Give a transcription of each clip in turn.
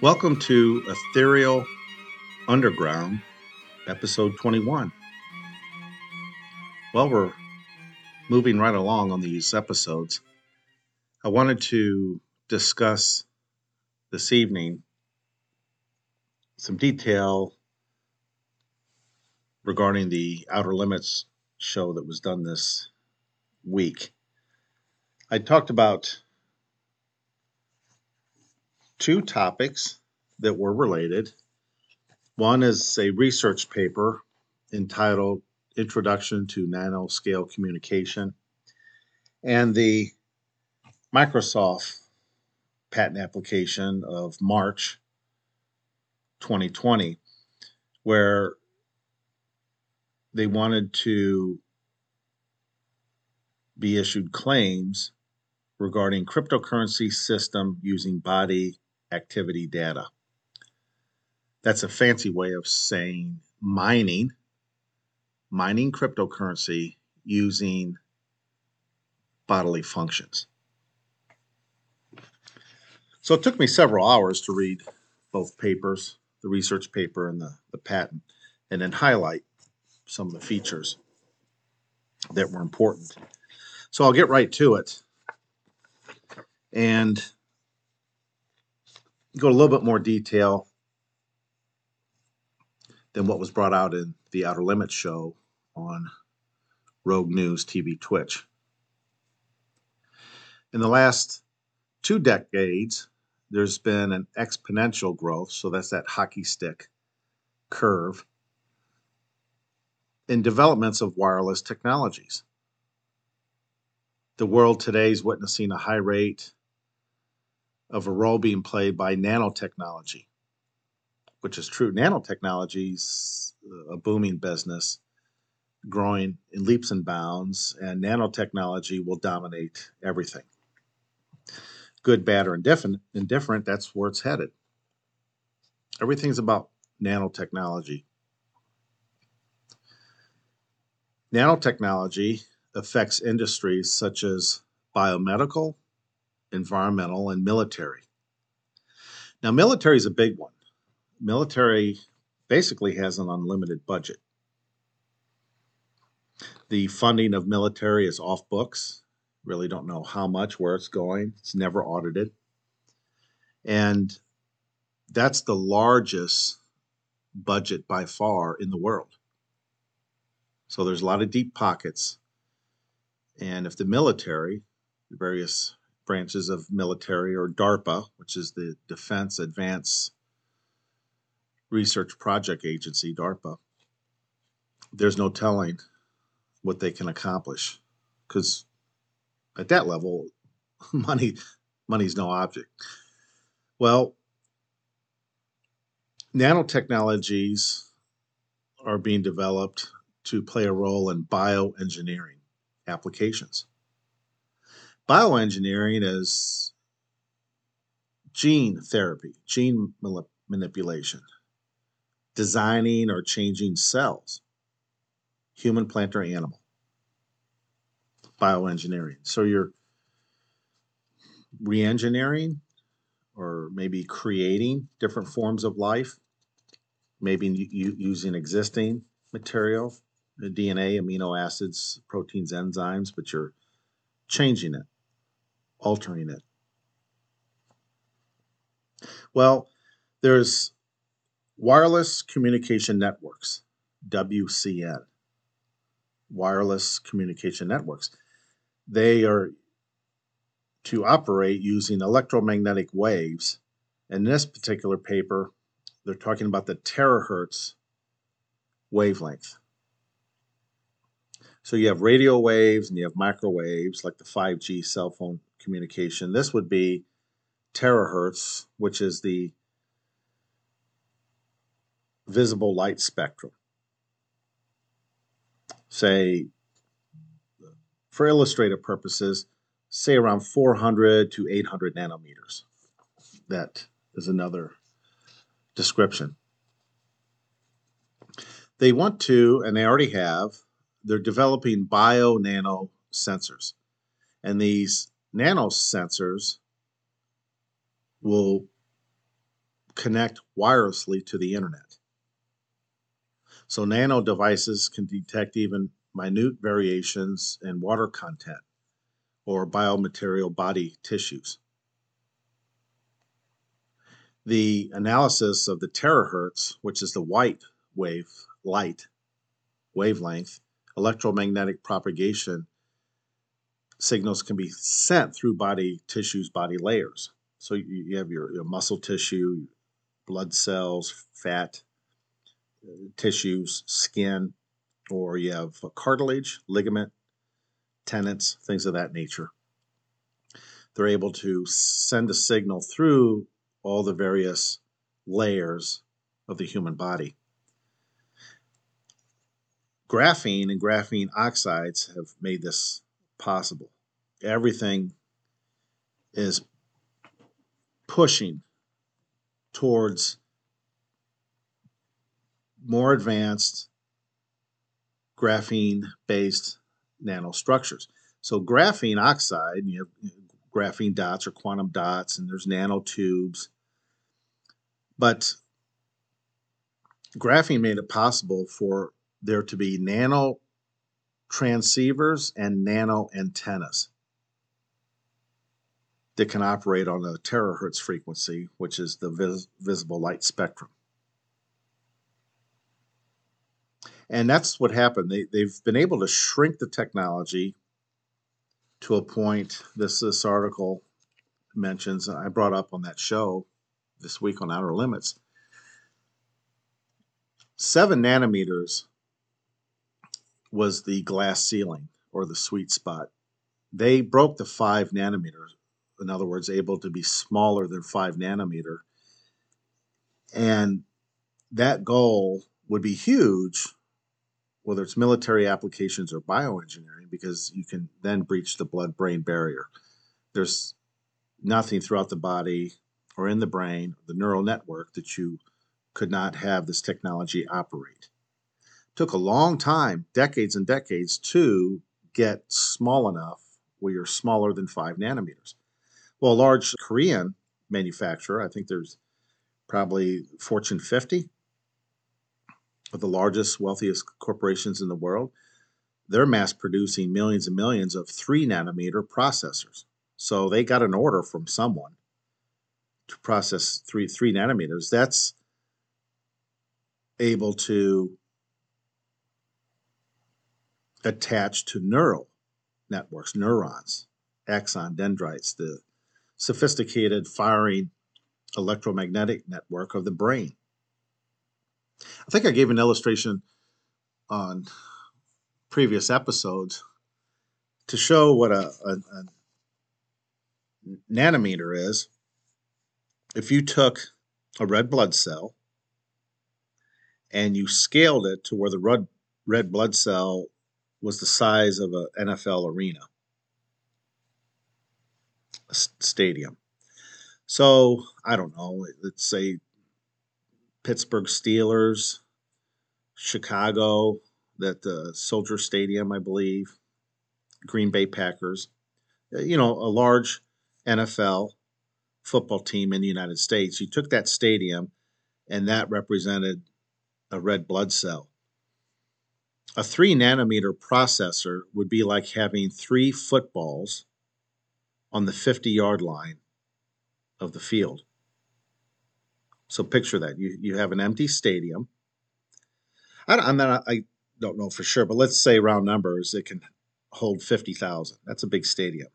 Welcome to Ethereal Underground, episode 21. Well, we're moving right along on these episodes. I wanted to discuss this evening some detail regarding the Outer Limits show that was done this week. I talked about two topics that were related. One is a research paper entitled Introduction to Nanoscale Communication, and the Microsoft patent application of March 2020, where they wanted to be issued claims regarding cryptocurrency system using body activity data. That's a fancy way of saying mining, mining cryptocurrency using bodily functions. So it took me several hours to read both papers, the research paper and the, the patent, and then highlight some of the features that were important. So I'll get right to it and go a little bit more detail than what was brought out in the Outer Limits show on Rogue News TV Twitch. In the last two decades, there's been an exponential growth, so that's that hockey stick curve, in developments of wireless technologies. The world today is witnessing a high rate of a role being played by nanotechnology, which is true. Nanotechnology is a booming business, growing in leaps and bounds, and nanotechnology will dominate everything. Good, bad, or indifferent, indifferent that's where it's headed. Everything's about nanotechnology. Nanotechnology affects industries such as biomedical, environmental, and military. Now, military is a big one. Military basically has an unlimited budget. The funding of military is off books. Really don't know how much, where it's going. It's never audited. And that's the largest budget by far in the world. So there's a lot of deep pockets. And if the military, the various branches of military, or DARPA, which is the Defense Advanced Research Project Agency, DARPA, there's no telling what they can accomplish because at that level, money money's no object. Well, nanotechnologies are being developed to play a role in bioengineering applications. Bioengineering is gene therapy, gene manipulation, designing or changing cells, human, plant, or animal. Bioengineering. So you're re engineering or maybe creating different forms of life, maybe using existing material, DNA, amino acids, proteins, enzymes, but you're changing it altering it? Well, there's wireless communication networks, WCN, wireless communication networks. They are to operate using electromagnetic waves. In this particular paper, they're talking about the terahertz wavelength. So you have radio waves and you have microwaves, like the 5G cell phone communication. This would be terahertz, which is the visible light spectrum. Say, for illustrative purposes, say around 400 to 800 nanometers. That is another description. They want to, and they already have, they're developing bio nano sensors. And these nanosensors will connect wirelessly to the internet. So, nano devices can detect even minute variations in water content or biomaterial body tissues. The analysis of the terahertz, which is the white wave light wavelength, electromagnetic propagation signals can be sent through body tissues, body layers. So you have your, your muscle tissue, blood cells, fat uh, tissues, skin, or you have cartilage, ligament, tendons, things of that nature. They're able to send a signal through all the various layers of the human body. Graphene and graphene oxides have made this possible. Everything is pushing towards more advanced graphene based nanostructures. So, graphene oxide, you have graphene dots or quantum dots, and there's nanotubes. But graphene made it possible for there to be nano transceivers and nano antennas that can operate on a terahertz frequency, which is the vis- visible light spectrum. And that's what happened. They, they've been able to shrink the technology to a point. This this article mentions. I brought up on that show this week on Outer Limits. Seven nanometers was the glass ceiling or the sweet spot. They broke the five nanometers, in other words, able to be smaller than five nanometer. And that goal would be huge, whether it's military applications or bioengineering, because you can then breach the blood brain barrier. There's nothing throughout the body or in the brain, the neural network, that you could not have this technology operate took a long time, decades and decades, to get small enough where you're smaller than five nanometers. Well, a large Korean manufacturer, I think there's probably Fortune 50 of the largest, wealthiest corporations in the world, they're mass producing millions and millions of three nanometer processors. So they got an order from someone to process three three nanometers. That's able to attached to neural networks, neurons, axon dendrites, the sophisticated firing electromagnetic network of the brain. I think I gave an illustration on previous episodes to show what a, a, a nanometer is. If you took a red blood cell and you scaled it to where the red, red blood cell was the size of an NFL arena, a stadium. So I don't know. Let's say Pittsburgh Steelers, Chicago, that the Soldier Stadium, I believe, Green Bay Packers. Uh, you know, a large NFL football team in the United States. You took that stadium, and that represented a red blood cell a three nanometer processor would be like having three footballs on the 50 yard line of the field. So picture that. You, you have an empty stadium. I, I mean, I don't know for sure, but let's say round numbers, it can hold 50,000. That's a big stadium.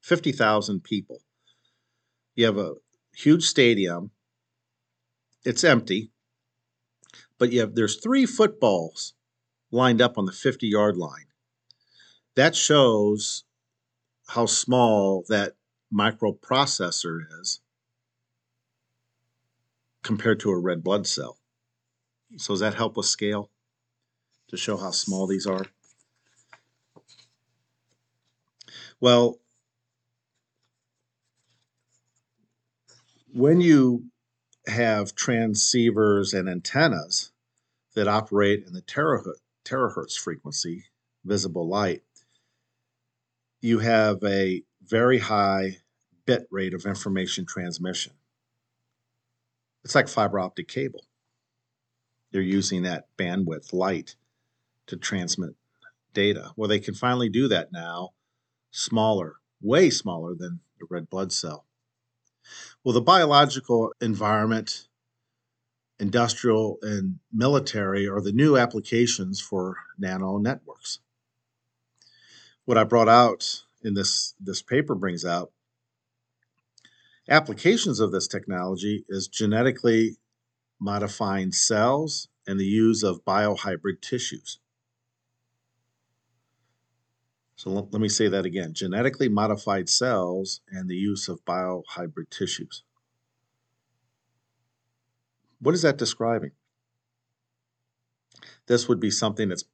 50,000 people. You have a huge stadium. It's empty, but you have there's three footballs lined up on the 50 yard line. That shows how small that microprocessor is compared to a red blood cell. So, does that help with scale to show how small these are? Well, when you have transceivers and antennas that operate in the terahertz terahertz frequency, visible light, you have a very high bit rate of information transmission. It's like fiber optic cable. They're using that bandwidth, light, to transmit data. Well, they can finally do that now, smaller, way smaller than the red blood cell. Well, the biological environment, industrial, and military are the new applications for nano networks. What I brought out in this, this paper brings out applications of this technology is genetically modifying cells and the use of biohybrid tissues. So let, me say that again genetically modified cells and the use of biohybrid tissues. What is that describing? This would be something that's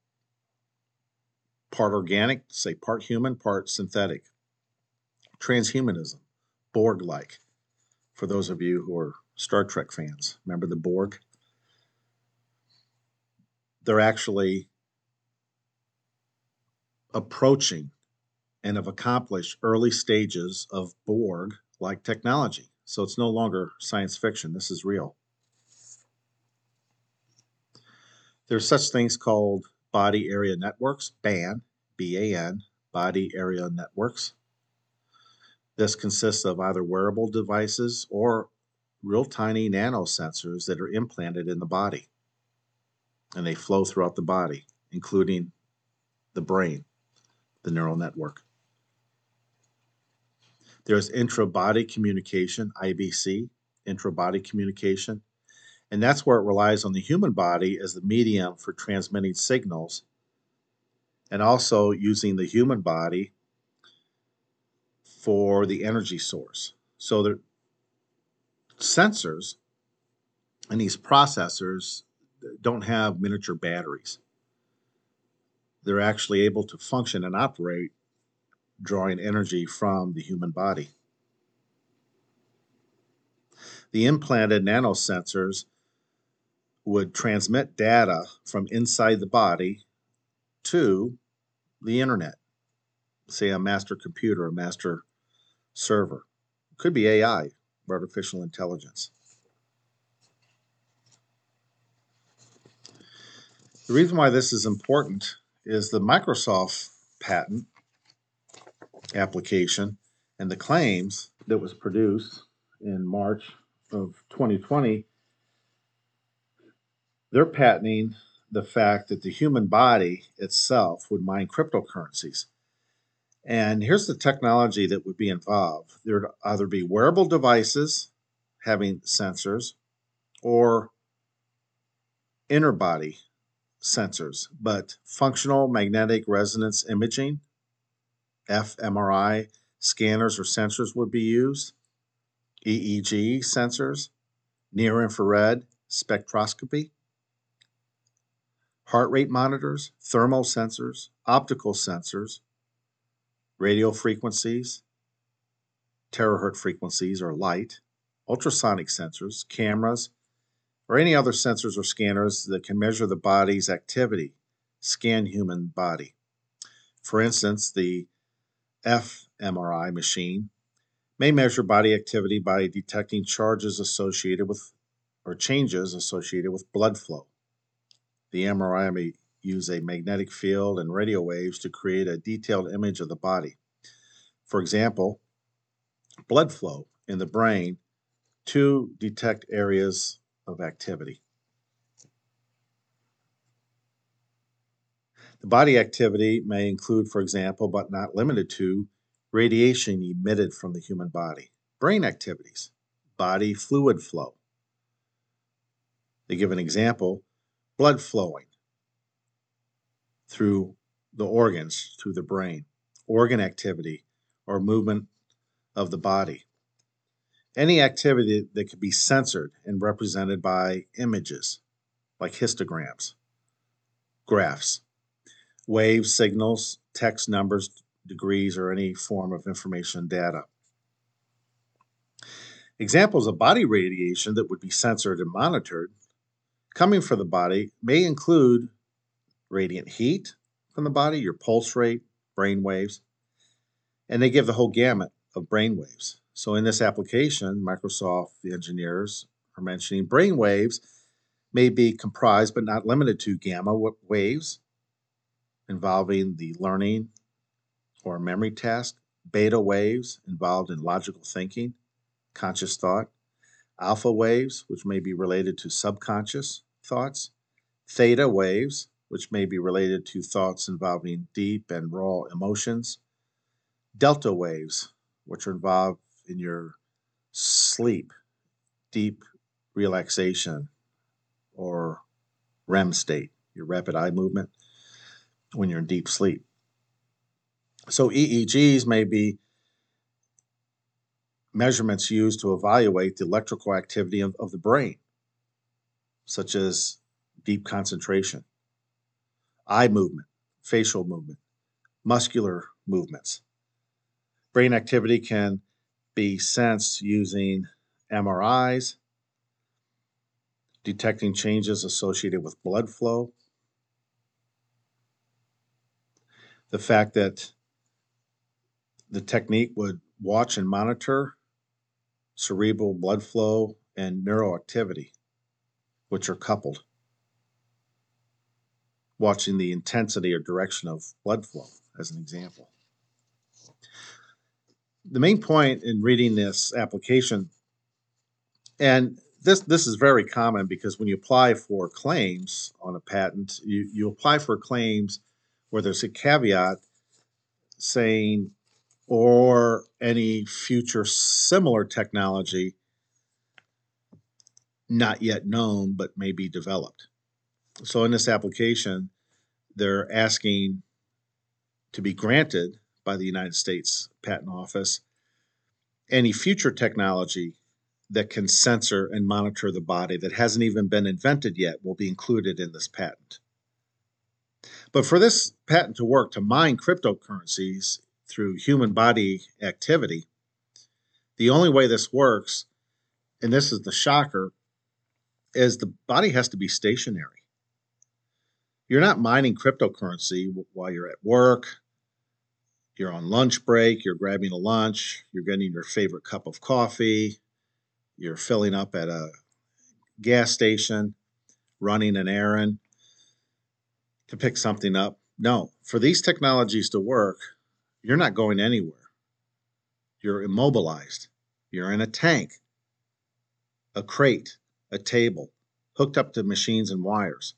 part organic, say part human, part synthetic. Transhumanism, Borg like, for those of you who are Star Trek fans. Remember the Borg? They're actually approaching and have accomplished early stages of Borg like technology. So it's no longer science fiction, this is real. There's such things called body area networks, BAN, B A N, body area networks. This consists of either wearable devices or real tiny nanosensors that are implanted in the body. And they flow throughout the body, including the brain, the neural network. There's intra-body communication, IBC, intra-body communication. And that's where it relies on the human body as the medium for transmitting signals and also using the human body for the energy source. So the sensors and these processors don't have miniature batteries. They're actually able to function and operate drawing energy from the human body. The implanted nanosensors would transmit data from inside the body to the internet, say a master computer, a master server. It could be AI, artificial intelligence. The reason why this is important is the Microsoft patent application and the claims that was produced in March of 2020, they're patenting the fact that the human body itself would mine cryptocurrencies. And here's the technology that would be involved there would either be wearable devices having sensors or inner body sensors, but functional magnetic resonance imaging fMRI scanners or sensors would be used, EEG sensors, near infrared spectroscopy, heart rate monitors, thermal sensors, optical sensors, radio frequencies, terahertz frequencies or light, ultrasonic sensors, cameras, or any other sensors or scanners that can measure the body's activity, scan human body. For instance, the fMRI machine may measure body activity by detecting charges associated with or changes associated with blood flow. The MRI may use a magnetic field and radio waves to create a detailed image of the body. For example, blood flow in the brain to detect areas of activity. The body activity may include, for example, but not limited to, radiation emitted from the human body, brain activities, body fluid flow. They give an example blood flowing through the organs, through the brain, organ activity or movement of the body. Any activity that could be censored and represented by images like histograms, graphs, waves, signals, text numbers, degrees, or any form of information data. Examples of body radiation that would be censored and monitored coming from the body may include radiant heat from the body, your pulse rate, brain waves, and they give the whole gamut of brain waves. So in this application, Microsoft, the engineers are mentioning brain waves may be comprised but not limited to gamma waves involving the learning or memory task, beta waves involved in logical thinking, conscious thought, alpha waves, which may be related to subconscious thoughts, theta waves, which may be related to thoughts involving deep and raw emotions, delta waves, which are involved in your sleep, deep relaxation, or REM state, your rapid eye movement, when you're in deep sleep. So EEGs may be measurements used to evaluate the electrical activity of, of the brain, such as deep concentration, eye movement, facial movement, muscular movements. Brain activity can be sensed using MRIs, detecting changes associated with blood flow. The fact that the technique would watch and monitor cerebral blood flow and neuroactivity, which are coupled. Watching the intensity or direction of blood flow, as an example. The main point in reading this application, and this this is very common because when you apply for claims on a patent, you, you apply for claims where there's a caveat saying or any future similar technology not yet known but may be developed. So in this application, they're asking to be granted by the United States Patent Office any future technology that can sensor and monitor the body that hasn't even been invented yet will be included in this patent. But for this patent to work to mine cryptocurrencies through human body activity, the only way this works, and this is the shocker, is the body has to be stationary. You're not mining cryptocurrency while you're at work, you're on lunch break, you're grabbing a lunch, you're getting your favorite cup of coffee, you're filling up at a gas station, running an errand to pick something up. No, for these technologies to work, you're not going anywhere. You're immobilized. You're in a tank, a crate, a table, hooked up to machines and wires.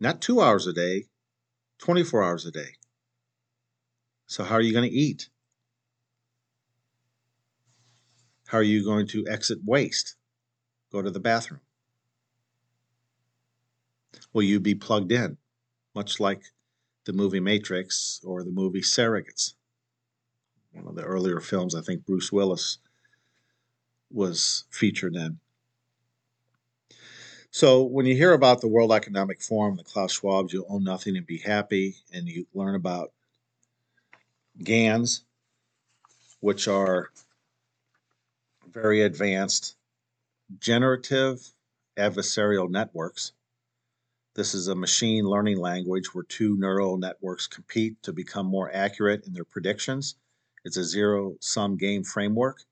Not two hours a day, 24 hours a day. So, how are you going to eat? How are you going to exit waste? Go to the bathroom? Will you be plugged in, much like the movie Matrix or the movie Surrogates? One of the earlier films, I think Bruce Willis was featured in. So when you hear about the World Economic Forum, the Klaus Schwab's, you'll own nothing and be happy, and you learn about GANs, which are very advanced generative adversarial networks. This is a machine learning language where two neural networks compete to become more accurate in their predictions. It's a zero sum game framework.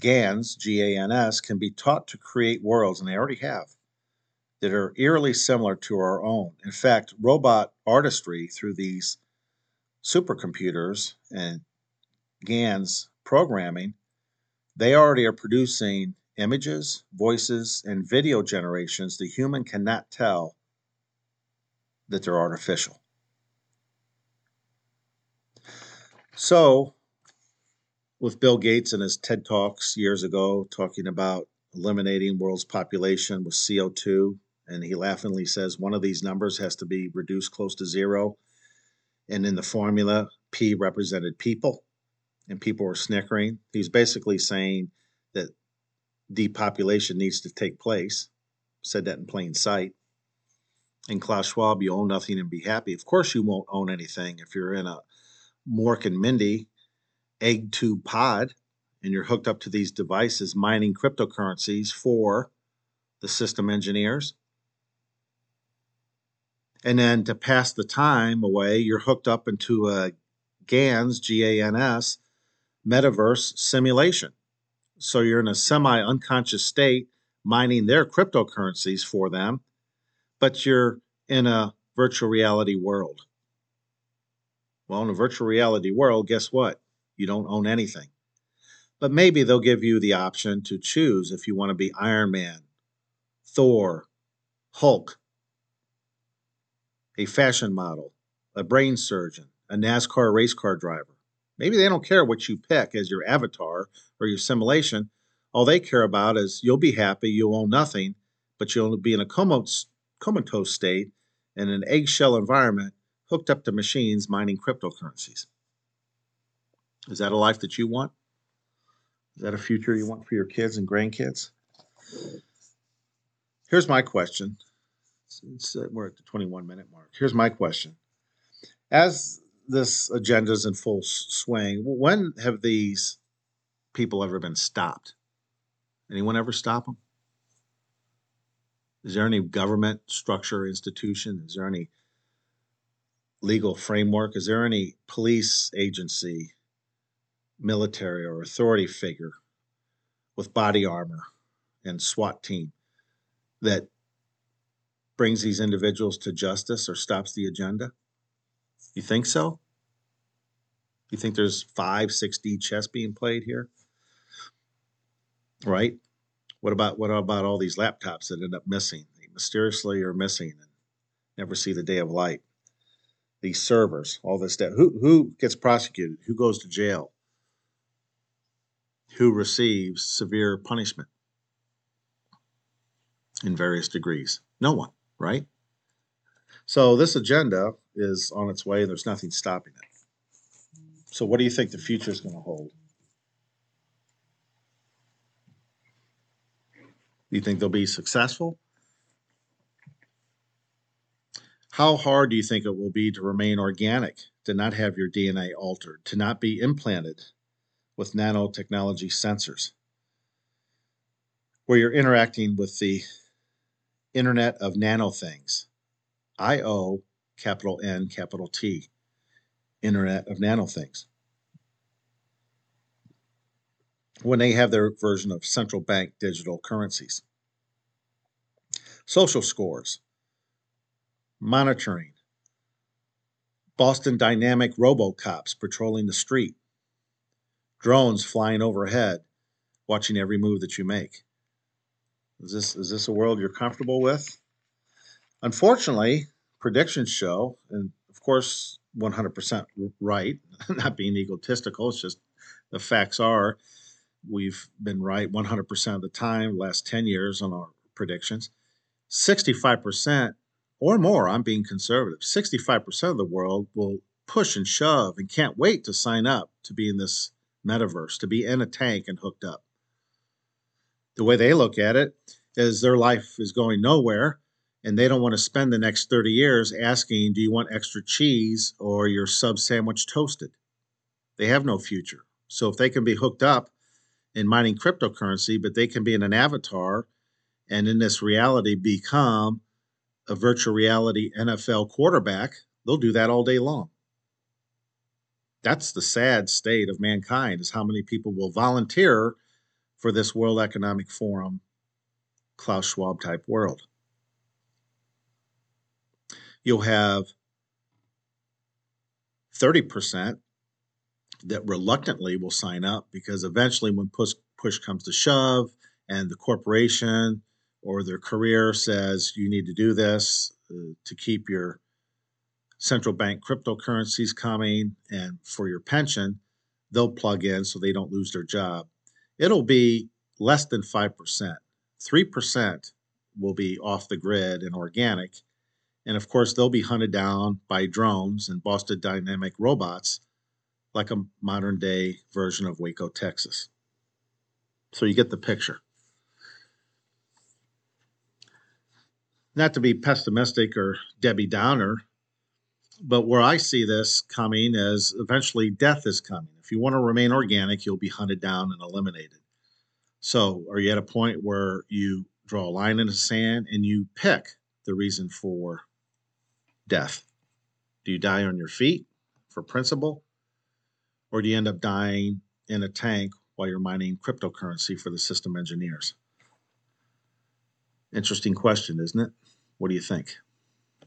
GANs, G A N S, can be taught to create worlds, and they already have, that are eerily similar to our own. In fact, robot artistry through these supercomputers and GANs programming, they already are producing images, voices, and video generations the human cannot tell that they're artificial. So, with Bill Gates and his TED Talks years ago talking about eliminating world's population with CO2, and he laughingly says one of these numbers has to be reduced close to zero and in the formula, P represented people, and people were snickering. He was basically saying that depopulation needs to take place. Said that in plain sight. And Klaus Schwab, you own nothing and be happy. Of course, you won't own anything if you're in a Mork and Mindy egg tube pod and you're hooked up to these devices mining cryptocurrencies for the system engineers and then to pass the time away, you're hooked up into a GANS, G A N S, metaverse simulation. So you're in a semi unconscious state mining their cryptocurrencies for them, but you're in a virtual reality world. Well, in a virtual reality world, guess what? You don't own anything. But maybe they'll give you the option to choose if you want to be Iron Man, Thor, Hulk, a fashion model, a brain surgeon, a NASCAR race car driver. Maybe they don't care what you pick as your avatar or your simulation. All they care about is you'll be happy, you'll own nothing, but you'll be in a comatose state in an eggshell environment hooked up to machines mining cryptocurrencies. Is that a life that you want? Is that a future you want for your kids and grandkids? Here's my question. It's, uh, we're at the 21 minute mark. Here's my question. As this agenda is in full swing, when have these people ever been stopped? Anyone ever stop them? Is there any government structure, institution? Is there any legal framework? Is there any police agency, military, or authority figure with body armor and SWAT team that brings these individuals to justice or stops the agenda? You think so? You think there's five, six D chess being played here? Right? What about what about all these laptops that end up missing? They mysteriously are missing and never see the day of light these servers, all this stuff. Who who gets prosecuted? Who goes to jail? Who receives severe punishment in various degrees? No one, right? So this agenda is on its way, there's nothing stopping it. So what do you think the future is going to hold? Do you think they'll be successful? How hard do you think it will be to remain organic, to not have your DNA altered, to not be implanted with nanotechnology sensors, where you're interacting with the Internet of Nano Things, IO, capital N, capital T, Internet of Nano Things. When they have their version of central bank digital currencies. Social scores monitoring, Boston Dynamic robocops patrolling the street, drones flying overhead, watching every move that you make. Is this is this a world you're comfortable with? Unfortunately, predictions show, and of course, 100% right, not being egotistical, it's just the facts are we've been right 100% of the time, last 10 years on our predictions. 65% or more, I'm being conservative. 65% of the world will push and shove and can't wait to sign up to be in this metaverse, to be in a tank and hooked up. The way they look at it is their life is going nowhere and they don't want to spend the next 30 years asking, Do you want extra cheese or your sub sandwich toasted? They have no future. So if they can be hooked up in mining cryptocurrency, but they can be in an avatar and in this reality become a virtual reality NFL quarterback, they'll do that all day long. That's the sad state of mankind is how many people will volunteer for this World Economic Forum, Klaus Schwab type world. You'll have 30% that reluctantly will sign up because eventually, when push, push comes to shove and the corporation or their career says you need to do this uh, to keep your central bank cryptocurrencies coming and for your pension, they'll plug in so they don't lose their job. It'll be less than 5%. 3% will be off the grid and organic. And of course, they'll be hunted down by drones and Boston Dynamic robots like a modern day version of Waco, Texas. So you get the picture. not to be pessimistic or Debbie Downer, but where I see this coming is eventually death is coming. If you want to remain organic, you'll be hunted down and eliminated. So, are you at a point where you draw a line in the sand and you pick the reason for death? Do you die on your feet for principle? Or do you end up dying in a tank while you're mining cryptocurrency for the system engineers? Interesting question, isn't it? What do you think?